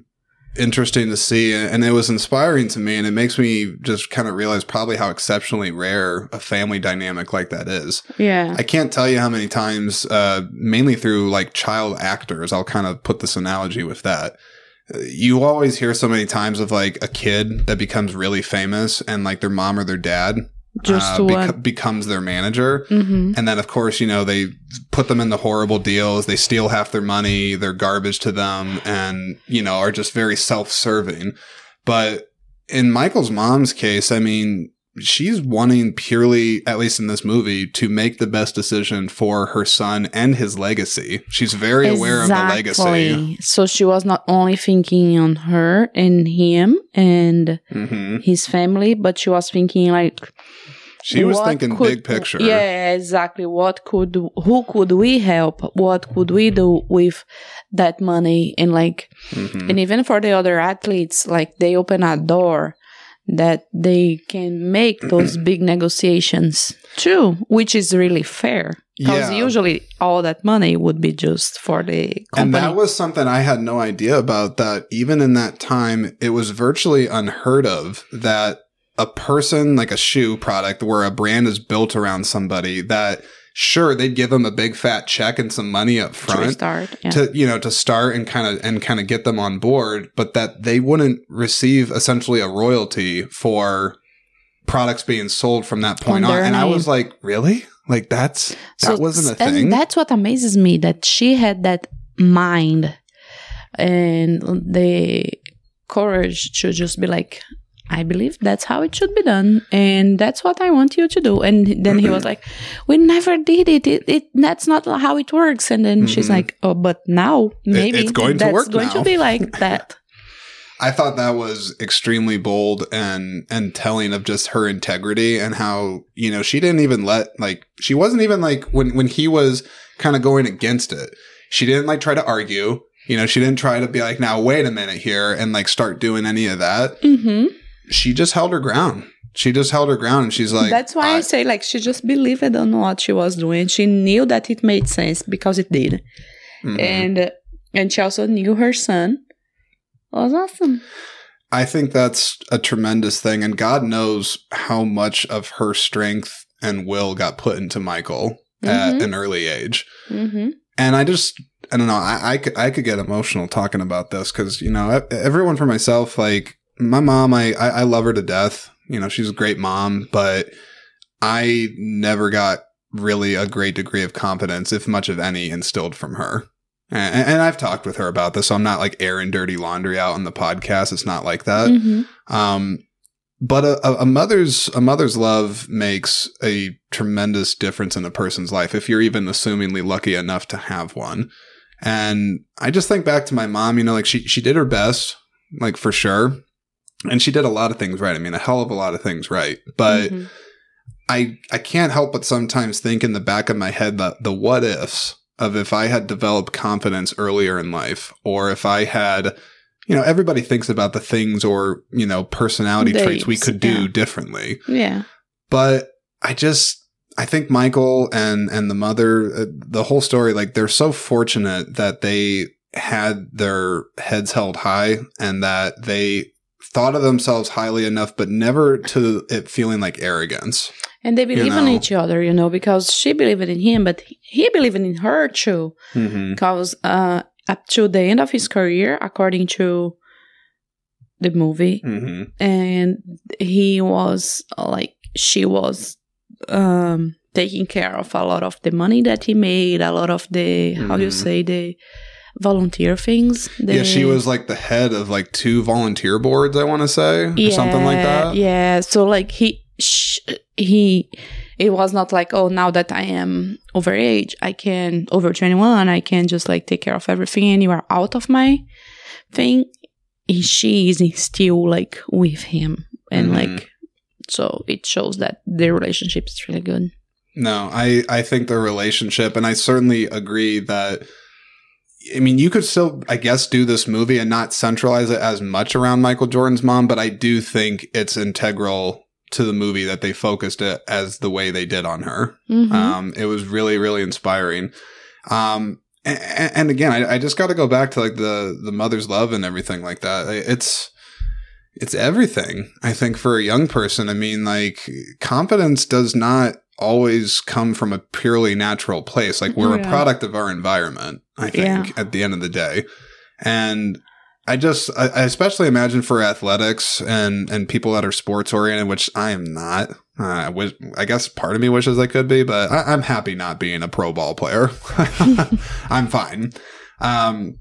interesting to see, and it was inspiring to me, and it makes me just kind of realize probably how exceptionally rare a family dynamic like that is. yeah I can't tell you how many times, uh, mainly through like child actors, I'll kind of put this analogy with that. You always hear so many times of like a kid that becomes really famous and like their mom or their dad just uh, becomes their manager. hmm And then, of course, you know, they put them in the horrible deals. They steal half their money. They're garbage to them and, you know, are just very self serving. But in Michael's mom's case, I mean, she's wanting purely, at least in this movie, to make the best decision for her son and his legacy. She's very aware of the legacy. So she was not only thinking on her and him and hmm his family, but she was thinking like She was what thinking could- big picture. Yeah, exactly. What could who could we help? What could we do with that money? And like, Mhm. and even for the other athletes, like they open a door that they can make those big negotiations too, which is really fair. Because Yeah. usually all that money would be just for the company. And that was something I had no idea about that even in that time, it was virtually unheard of that a person like a shoe product where a brand is built around somebody that sure they'd give them a big fat check and some money up to front start. Yeah. to you know to start and kind of and kind of get them on board but that they wouldn't receive essentially a royalty for products being sold from that point On on, and i was like really like that's that wasn't a and thing that's what amazes me that she had that mind and the courage to just be like, I believe that's how it should be done, and that's what I want you to do. And then he was like, "We never did it. It, it that's not how it works." And then she's Mhm. like, "Oh, but now maybe it's going to that's work going now." to be like that." I thought that was extremely bold and and telling of just her integrity and how you know she didn't even let like she wasn't even like when when he was kind of going against it. She didn't like try to argue. You know, she didn't try to be like, now wait a minute here and like start doing any of that. hmm She just held her ground. She just held her ground and she's like, that's why I, say like she just believed on what she was doing. She knew that it made sense because it did. Mhm. and and she also knew her son was awesome. I think that's a tremendous thing. And God knows how much of her strength and will got put into Michael at Mhm. an early age. Mm-hmm. and I just I don't know I, I could I could get emotional talking about this because you know everyone for myself like my mom I, I I love her to death. You know she's a great mom but I never got really a great degree of confidence if much of any instilled from her. And, and I've talked with her about this so I'm not like airing dirty laundry out on the podcast. It's not like that. Hmm um, but a, a- a mother's a mother's love makes a tremendous difference in a person's life if you're even assumingly lucky enough to have one. And I just think back to my mom, you know, like she she did her best, like for sure. And she did a lot of things right. I mean, a hell of a lot of things right. But Mhm. I I can't help but sometimes think in the back of my head that the what ifs of if I had developed confidence earlier in life, or if I had, you know, everybody thinks about the things or you know personality traits we could do yeah. differently, yeah, but I just I think Michael and and the mother, uh, the whole story, like they're so fortunate that they had their heads held high and that they thought of themselves highly enough, but never to it feeling like arrogance. and they believe in know. each other, you know, because she believed in him, but he- believed in her too. Mm-hmm. Because uh, up to the end of his career, according to the movie, Mm-hmm. and he was like she was um taking care of a lot of the money that he made a lot of the how do you say the volunteer things yeah, she was like the head of like two volunteer boards, I want to say, or something like that. yeah so like he sh- he it was not like oh now that i am over age i can over 21 i can just like take care of everything and you are out of my thing He- she is still like with him and Mhm. like so it shows that their relationship is really good No, I I think the relationship, and I certainly agree that. I mean, you could still, I guess, do this movie and not centralize it as much around Michael Jordan's mom, but I do think it's integral to the movie that they focused it as the way they did on her. Mhm. Um, it was really, really inspiring. Um, and, and again, I, I just got to go back to like the the mother's love and everything like that. It's it's everything. I think for a young person, I mean, like confidence does not always come from a purely natural place. Like we're a product of our environment. I think Yeah. at the end of the day, and I just, I, I especially imagine for athletics and and people that are sports oriented, which I am not. Uh, I wish, I guess part of me wishes I could be, but I, I'm happy not being a pro ball player. I'm fine. Um,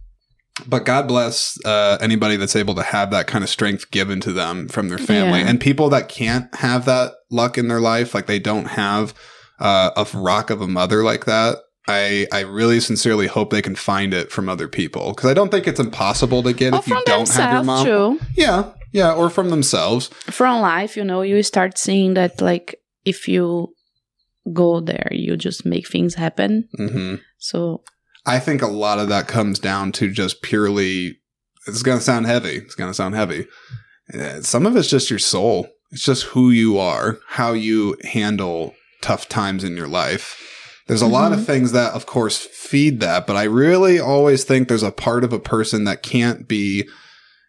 but God bless uh, anybody that's able to have that kind of strength given to them from their family, Yeah. and people that can't have that luck in their life, like they don't have uh, a rock of a mother like that. I I really sincerely hope they can find it from other people because I don't think it's impossible to get Or if you don't have your mom. too. Yeah, yeah, or from themselves. From life, you know, you start seeing that like if you go there, you just make things happen. hmm So I think a lot of that comes down to just purely. It's going to sound heavy. It's going to sound heavy. Uh, Some of it's just your soul. It's just who you are, how you handle tough times in your life. There's a lot of things that, of course, feed that, but I really always think there's a part of a person that can't be.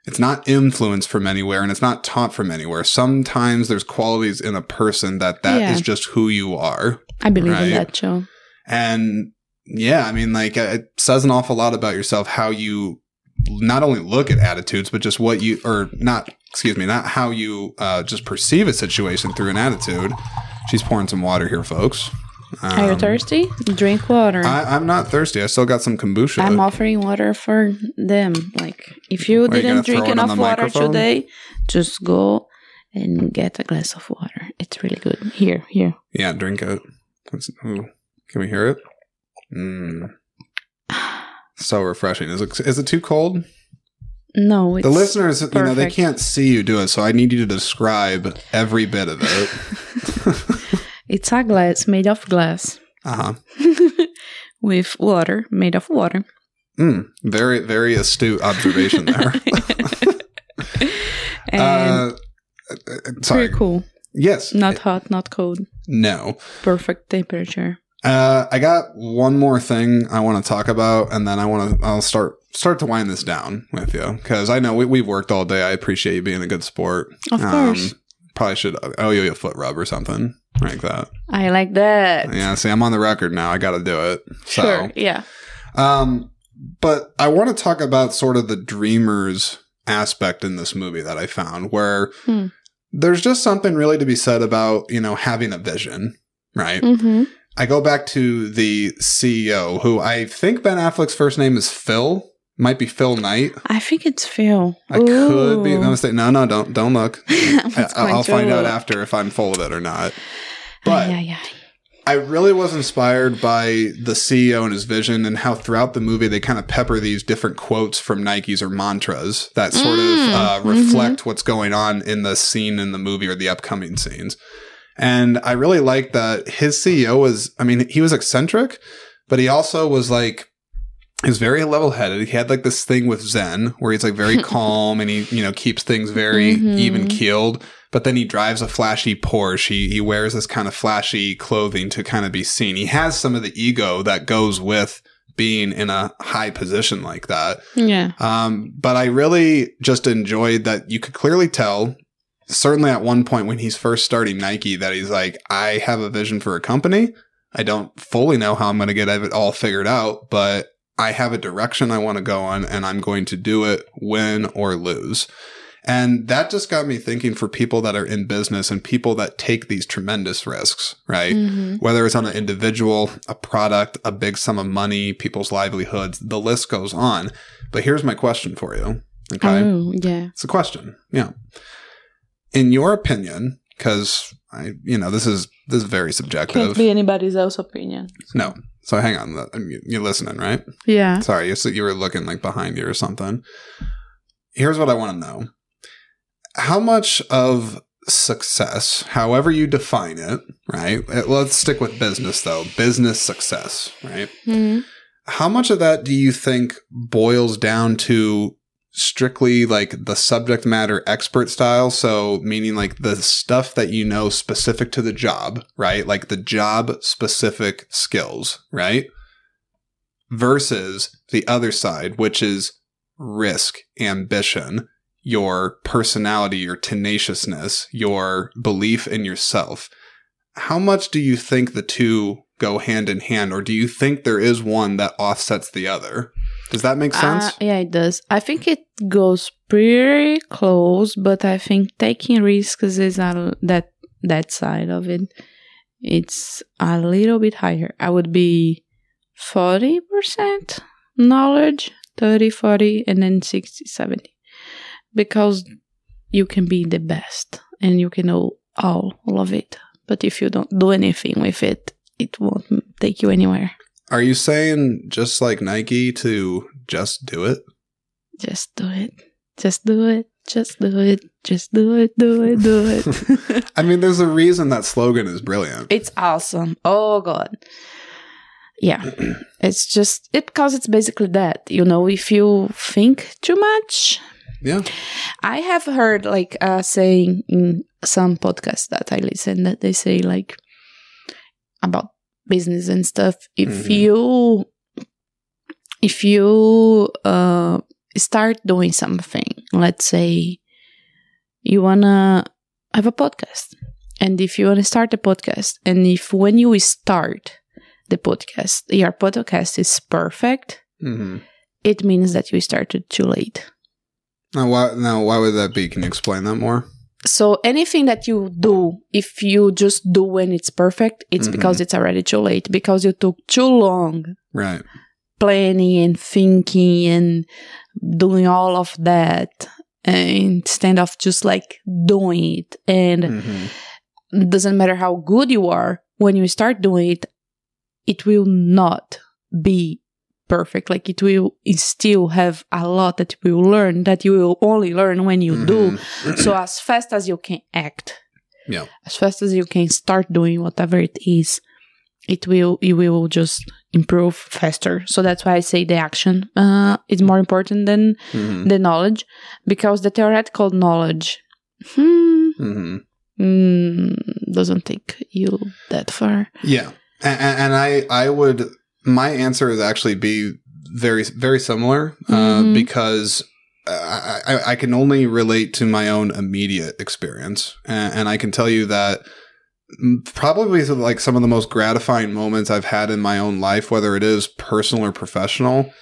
It's not influenced from anywhere and it's not taught from anywhere. Sometimes there's qualities in a person that that is Yeah. just who you are. I believe Right. in that too. And yeah, I mean, like it says an awful lot about yourself how you not only look at attitudes, but just what you, or not, excuse me, not how you uh, just perceive a situation through an attitude. She's pouring some water here, folks. Are you Um, thirsty? Drink water. I, I'm not thirsty. I still got some kombucha. I'm offering water for them. Like, if you Are didn't drink it on enough water microphone? today, just go and get a glass of water. It's really good. Here, here. yeah, drink it. Ooh, can we hear it? Mm, so refreshing. Is it, is it too cold? No, it's the listeners, you know, they can't see you do it, so I need you to describe every bit of it. It's a glass made of glass uh huh. with water made of water. Mm, very, very astute observation there. and uh, uh, sorry. pretty cool. Yes. Not hot, not cold. No. Perfect temperature. Uh, I got one more thing I want to talk about, and then I want to. I'll start start to wind this down with you because I know we, we've worked all day. I appreciate you being a good sport. Of course. Probably should owe you a foot rub or something like that. I like that. Yeah. See, I'm on the record now. I got to do it. So. Sure. Yeah. Um, but I want to talk about sort of the dreamers aspect in this movie that I found where Hmm. there's just something really to be said about, you know, having a vision, right? Mm-hmm. I go back to the CEO who I think Ben Affleck's first name is Phil. Might be Phil Knight. I think it's Phil. I could be. Ooh. No, mistake. no, no, don't, don't look. I I, was going I'll to find out after if I'm full of it or not. But Ay, ay, ay. I really was inspired by the CEO and his vision and how throughout the movie they kind of pepper these different quotes from Nikes or mantras that sort Mm, of uh, reflect what's going on in the scene in the movie or the upcoming scenes. And I really like that his CEO was, I mean, he was eccentric, but he also was like, he was very level headed. He had like this thing with Zen where he's like very calm and he, you know, keeps things very Mhm. even keeled. But then he drives a flashy Porsche. He, he wears this kind of flashy clothing to kind of be seen. He has some of the ego that goes with being in a high position like that. Yeah. Um, but I really just enjoyed that you could clearly tell, certainly at one point when he's first starting Nike, that he's like, I have a vision for a company. I don't fully know how I'm going to get it all figured out, but I have a direction I want to go on and I'm going to do it, win or lose. And that just got me thinking for people that are in business and people that take these tremendous risks, right? Mhm. whether it's on an individual, a product, a big sum of money, people's livelihoods, the list goes on. But here's my question for you. Okay. Oh, yeah. It's a question. Yeah. In your opinion, because I, you know, this is this is very subjective. Can't subjective. be anybody's else opinion. No. So hang on. You're listening, right? Yeah. Sorry, you you were looking like behind you or something. Here's what I want to know. How much of success, however you define it, right? Uh, Let's stick with business though. Business success, right? Mhm. How much of that do you think boils down to strictly like the subject matter expert style? So, meaning like the stuff that you know specific to the job, right? Like the job specific skills, right? Versus the other side, which is risk, ambition, your personality, your tenaciousness, your belief in yourself. How much do you think the two go hand in hand, or do you think there is one that offsets the other? Does that make sense? Uh, yeah, it does. I think it goes pretty close, but I think taking risks is a, that that side of it. It's a little bit higher. I would be forty percent knowledge, 30, 40, and then 60, 70. Because you can be the best and you can know all, all of it. But if you don't do anything with it, it won't take you anywhere. Are you saying just like Nike to just do it? Just do it. Just do it. Just do it. Just do it. Do it. Do it. I mean, there's a reason that slogan is brilliant. it's awesome. Oh god. Yeah. it's just it cause it's basically that. You know, if you think too much. Yeah. I have heard like uh saying in some podcasts that I listen that they say like about business and stuff. If Mhm. you if you uh start doing something, let's say you wanna have a podcast. And if you wanna start a podcast, and if when you start the podcast, your podcast is perfect, hmm it means that you started too late. Now, why? Now, why would that be? Can you explain that more? So anything that you do, if you just do when it's perfect, it's Mhm. because it's already too late because you took too long Right. planning and thinking and doing all of that instead of just like doing it. And hmm doesn't matter how good you are, when you start doing it, it will not be perfect. Like it will still have a lot that you will learn that you will only learn when you do. Mhm. So as fast as you can act, Yeah. as fast as you can start doing whatever it is, it will you will just improve faster. So that's why I say the action uh, is more important than Mhm. the knowledge, because the theoretical knowledge hmm, Mhm. mm, doesn't take you that far. Yeah, and, and I I would my answer is actually be very very similar uh, Mhm. because I, I I can only relate to my own immediate experience, and, and I can tell you that probably like some of the most gratifying moments I've had in my own life, whether it is personal or professional.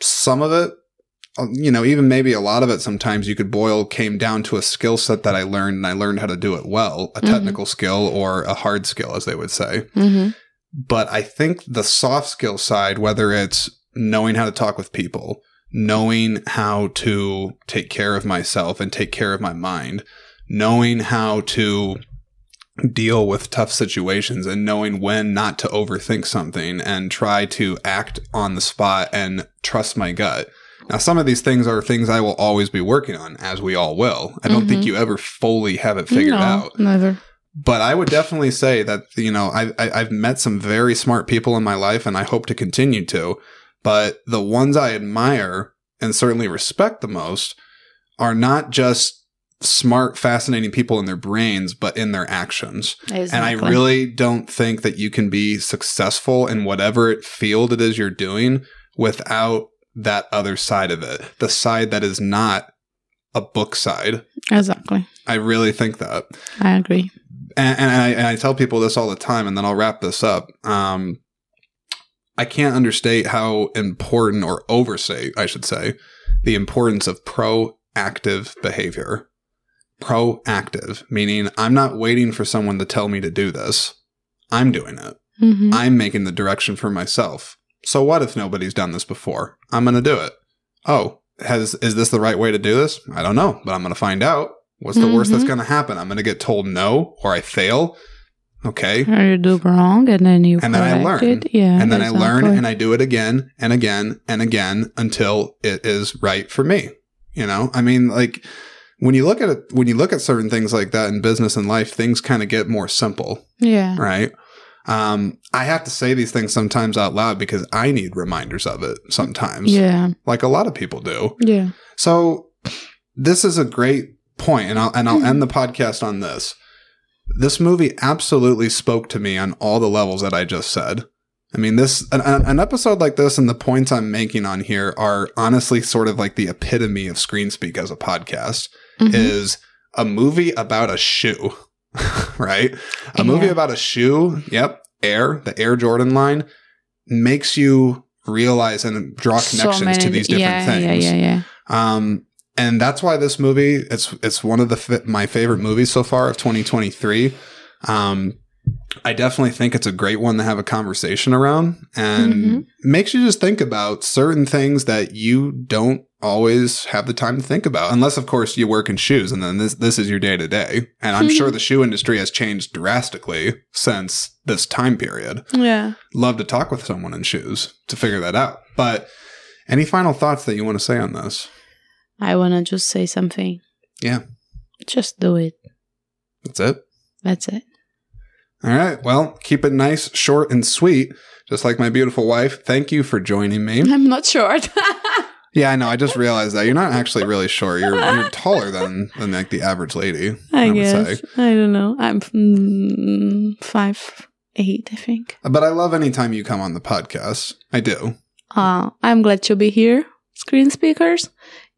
Some of it. uh, You know, even maybe a lot of it sometimes you could boil came down to a skill set that I learned and I learned how to do it well, a Mhm. technical skill or a hard skill, as they would say Mm-hmm. But I think the soft skill side, whether it's knowing how to talk with people, knowing how to take care of myself and take care of my mind, knowing how to deal with tough situations and knowing when not to overthink something and try to act on the spot and trust my gut. Now, some of these things are things I will always be working on, as we all will. I don't think Mhm. you ever fully have it figured no, out Never. But I would definitely say that you know I, I I've met some very smart people in my life, and I hope to continue to. But the ones I admire and certainly respect the most are not just smart, fascinating people in their brains, but in their actions. Exactly. And I really don't think that you can be successful in whatever field it is you're doing without that other side of it, the side that is not a book side. exactly. I really think that I agree. And, and, I, and I tell people this all the time, and then I'll wrap this up. Um, I can't understate how important, or overstate, I should say, the importance of proactive behavior. Proactive, meaning I'm not waiting for someone to tell me to do this. I'm doing it. Mm-hmm. I'm making the direction for myself. So what if nobody's done this before? I'm going to do it. Oh, has is this the right way to do this? I don't know, but I'm going to find out. What's the worst that's Mhm. going to happen? I'm going to get told no or I fail. Okay. Or you do wrong and then you And then I learn. it. Yeah. And then I learn and I do it again and again and again until it is right for me. You know, I mean, like when you look at it, when you look at certain things like that in business and life, things kind of get more simple Yeah. right? Um, I have to say these things sometimes out loud because I need reminders of it sometimes, Yeah. like a lot of people do. Yeah. So this is a great point, and I'll and I'll end the podcast on this. This movie absolutely spoke to me on all the levels that I just said. I mean, this an, an episode like this and the points I'm making on here are honestly sort of like the epitome of screen speak as a podcast Mhm. is a movie about a shoe, right? A movie about a shoe. Yep. Air, the Air Jordan line makes you realize and draw So connections to these different yeah, things. Yeah, yeah, yeah. Um, and that's why this movie it's it's one of the my favorite movies so far of 2023. Um, I definitely think it's a great one to have a conversation around and Mhm. makes you just think about certain things that you don't always have the time to think about. Unless, of course, you work in shoes and then this, this is your day to day. And I'm sure the shoe industry has changed drastically since this time period. Yeah. Love to talk with someone in shoes to figure that out. But any final thoughts that you want to say on this? I want to just say something. Yeah. Just do it. That's it. That's it. All right. Well, keep it nice, short, and sweet, just like my beautiful wife. Thank you for joining me. I'm not short. Yeah, I know. I just realized that you're not actually really short. You're you're taller than than like the average lady. I, would guess. I don't know. I'm mm, five eight, I think. But I love anytime you come on the podcast. I do. Uh, I'm glad to be here. Screen speakers.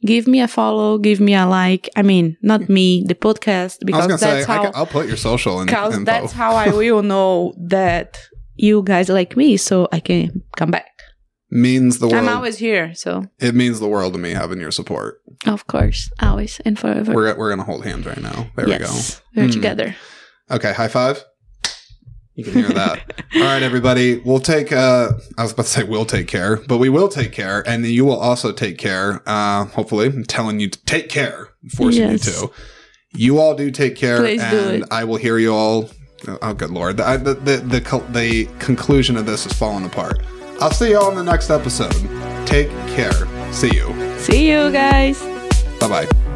Give me a follow. Give me a like. I mean, not me, the podcast, I was because say that's I how. can, I'll put your social in, Because info. that's how I will know that you guys like me, so I can come back. means the world. I'm always here, so it means the world to me having your support. of course, always and forever. We're we're gonna hold hands right now. There yes, we go. we're Mm. together. Okay, high five. You can hear that. All right, everybody. We'll take. Uh, I was about to say we'll take care, but we will take care, and you will also take care. Uh, hopefully, I'm telling you to take care, forcing Yes. you to. You all do take care, Please and. I will hear you all. Oh, good lord! The, the the the the conclusion of this is falling apart. I'll see you all in the next episode. Take care. See you. See you guys. Bye bye.